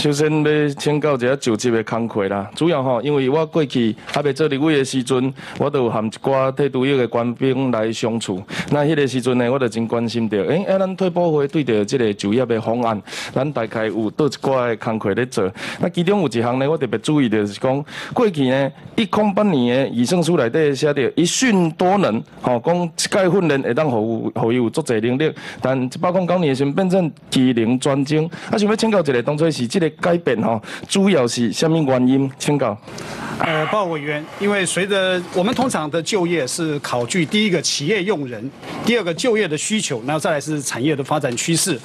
首先要请教一下就职的工课啦，主要吼，因为我过去还未做立委的时阵，我都有含一寡退伍役的官兵来相处。那迄个时阵呢，我就真关心着，诶，啊，咱退保会对着即个就业的方案，咱大概有倒一寡的工课咧做。那其中有一项呢，我特别注意的是讲，过去呢，一空八年的医生书内底写着一训多能，吼，讲一届训练会当互互伊有足侪能力，但一百空九年先变成技能专精。啊，想要请教一个，当初是即个改变吼，主要是什么原因？请教。呃，报委员，因为随着我们通常的就业是考据第一个企业用人，第二个就业的需求，然后再来是产业的发展趋势。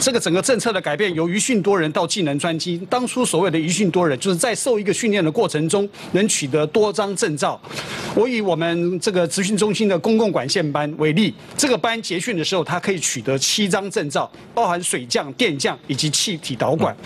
这个整个政策的改变，由于训多人到技能专精。当初所谓的“一训多人”，就是在受一个训练的过程中，能取得多张证照。我以我们这个职训中心的公共管线班为例，这个班结训的时候，他可以取得七张证照，包含水匠、电匠以及气体导管。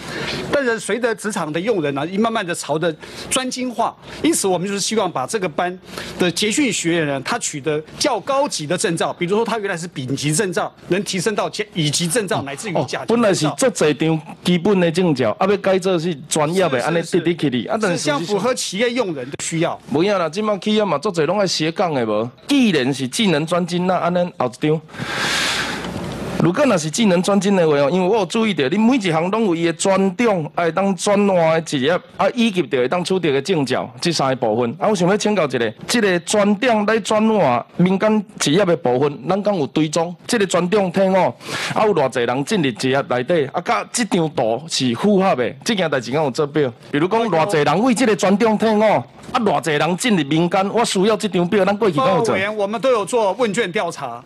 但是随着职场的用人呢，慢慢的朝着专精化，因此我们就是希望把这个班的结训学员呢，他取得较高级的证照，比如说他原来是丙级证照，能提升到甲乙级证照，乃至于本来是做侪张基本的证照，啊，要改做是专业的，安尼滴滴起哩，啊，但是相符合企业用人的需要。不要啦，今麦企业嘛，做侪拢爱斜杠的无，既然是技能专精，那安尼后一张。如果那是技能专精的话哦，因为我有注意到，你每一项拢有伊的专长，爱当转换的职业，啊，以及着会当取得的证照，这三个部分。啊，我想要请教一个，这个专长来转换民间职业的部分，咱讲有追踪，这个专长听哦，啊，有偌济人进入职业内底，啊，甲这张图是符合的，这件代志敢有做表。比如讲，偌济人为这个专长听哦，啊，偌济人进入民间，我需要这张表，咱过去敢有做？我们都有做问卷调查。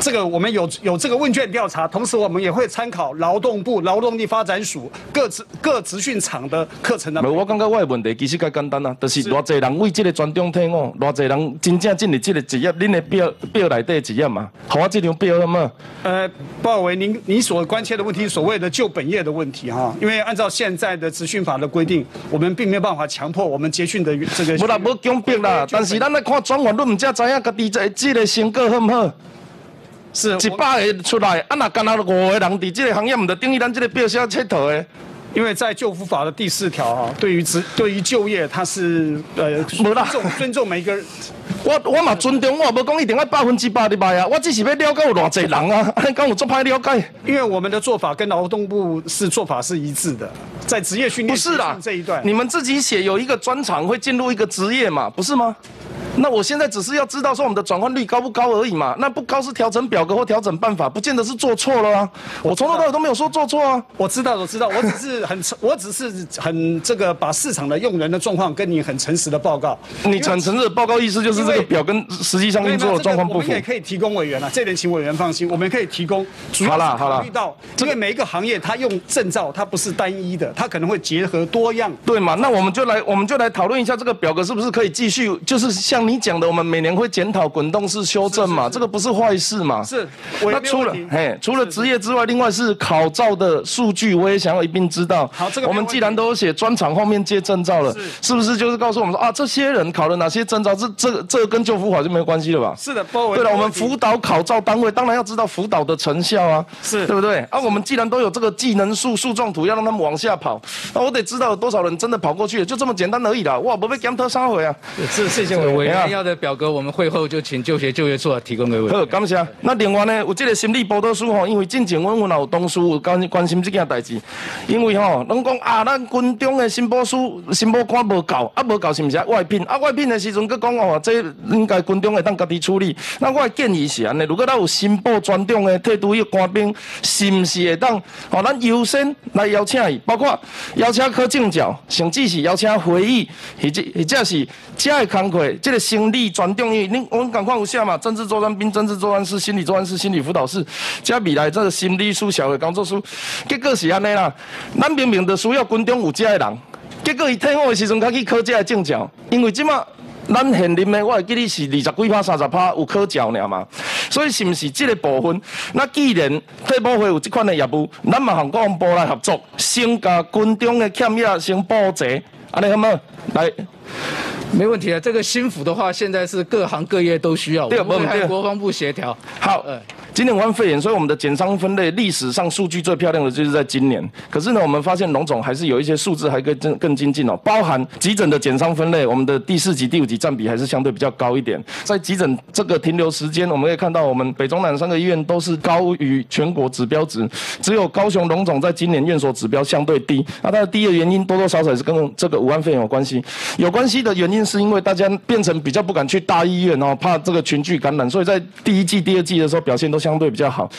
这个我们有有这个问卷调查，同时我们也会参考劳动部劳动力发展署各职各职训场的课程的。我感觉我的问题其实较简单啊，就是偌济人为这个专中听哦，偌济人真正进入这个职业，恁的表表内底职业嘛，好我这张表了吗？呃，鲍伟，您你所关切的问题，所谓的就本业的问题哈，因为按照现在的职训法的规定，我们并没有办法强迫我们结训的这个。不啦，不强迫啦，但是咱来看转换，你唔才知影家己这这个成果好唔好？是一百个出来，啊那干那五个人伫这个行业，唔就等于咱这个表写佚佗的？因为在救护法的第四条哈，对于职对于就业，它是呃尊重尊重每一个人。我我嘛尊重，我无讲一定要百分之百的卖啊，我只是要了解有偌济人啊，讲有做派了解。因为我们的做法跟劳动部是做法是一致的，在职业训练不是啦这一段，你们自己写有一个专长会进入一个职业嘛，不是吗？那我现在只是要知道说我们的转换率高不高而已嘛，那不高是调整表格或调整办法，不见得是做错了啊。我从头到尾都没有说做错啊。我知道，我知道，我只是很，我只是很这个把市场的用人的状况跟你很诚实的报告。你很诚实的报告意思就是这个表跟实际上运作的状况不符。我们也可以提供委员啊，这点请委员放心，我们可以提供。好了好了，遇到因为每一个行业它用证照它不是单一的，它可能会结合多样。对嘛？那我们就来我们就来讨论一下这个表格是不是可以继续，就是像你讲的，我们每年会检讨滚动式修正嘛，这个不是坏事嘛。是。那除了嘿，除了职业之外，另外是考照的数据，我也想要一并知道。好，这个我们既然都写专场后面接证照了，是不是就是告诉我们说啊，这些人考了哪些证照？这这这个跟救护法就没有关系了吧？是的，对了，我们辅导考照单位当然要知道辅导的成效啊，是对不对？啊，我们既然都有这个技能树树状图，要让他们往下跑，那我得知道有多少人真的跑过去，就这么简单而已啦。哇，不被检讨三回啊？是谢谢委员要的表格，我们会后就请就学就业处提供给我。好，感谢。那另外呢，有这个心理辅导书吼，因为进前阮阮有同事有关关心这件代志，因为吼，拢讲啊，咱军中的心保书、心保官无够，啊无够是毋是外聘？啊外聘的时阵，佮讲哦，这应该军中会当家己处理。那我的建议是安尼，如果咱有心保专长的退伍役官兵，是毋是会当？哦，咱优先来邀请伊，包括邀请考证照，甚至是邀请回忆，或者或者是遮的工课，这个心理专长，因为恁我们赶快有写嘛，政治作战兵、政治作战室、心理作战室、心理辅导室，加未来这个心理书小的工作书，结果是安尼啦。咱明明就需要军中有这的人，结果伊退伍的时阵，他去考这个证照，因为即马。咱现任的，我会记得是二十几趴、三十趴有考照尔嘛，所以是毋是这个部分？那既然退保会有这款的业务，咱嘛和国防部来合作，先甲军中的欠业先补齐，安尼好冇？来，没问题啊。这个新府的话，现在是各行各业都需要，对，我们跟国防部协调。好，今年武汉肺炎，所以我们的减伤分类历史上数据最漂亮的就是在今年。可是呢，我们发现龙总还是有一些数字还更更更精进哦，包含急诊的减伤分类，我们的第四级、第五级占比还是相对比较高一点。在急诊这个停留时间，我们可以看到我们北中南三个医院都是高于全国指标值，只有高雄龙总在今年院所指标相对低。那它的低的原因多多少少也是跟这个武汉肺炎有关系。有关系的原因是因为大家变成比较不敢去大医院哦，怕这个群聚感染，所以在第一季、第二季的时候表现都相对比较好。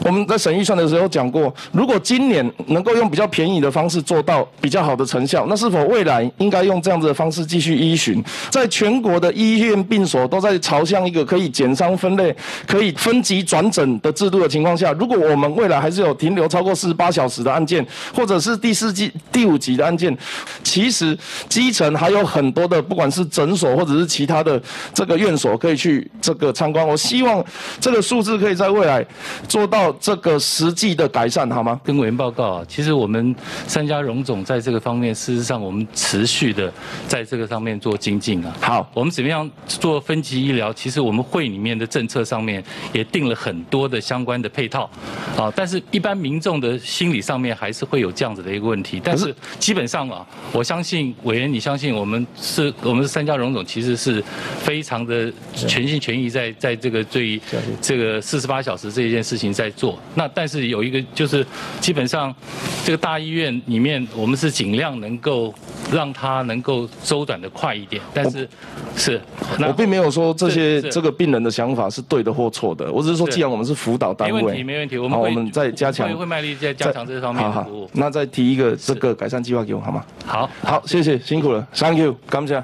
我们在审预算的时候讲过，如果今年能够用比较便宜的方式做到比较好的成效，那是否未来应该用这样子的方式继续依循？在全国的医院病所都在朝向一个可以减伤分类、可以分级转诊的制度的情况下，如果我们未来还是有停留超过四十八小时的案件，或者是第四季、第五级的案件，其实基层还有很多的，不管是诊所或者是其他的这个院所可以去这个参观。我希望这个数字可以在未来做到这个实际的改善，好吗？跟委员报告啊，其实我们三家荣总在这个方面，事实上我们持续的在这个上面做精进啊。好，我们怎么样做分级医疗？其实我们会里面的政策上面也定了很多的相关的配套，啊，但是一般民众的心理上面还是会有这样子的一个问题。但是基本上啊，我相信委员，你相信我们是我们三家荣总其实是非常的全心全意在在这个对这个四十八小时这一件事情在做。那但是有一个就是基本上这个大医院里面，我们是尽量能够让它能够周转的快一点，但是是我并没有说这些是是这个病人的想法是对的或错的，我只是说，既然我们是辅导单位，没问题没问题，我们会好我们再加强会会卖力在加强这方面服务，。那再提一个这个改善计划给我好吗？好。好，谢谢，辛苦了，Thank you，感谢。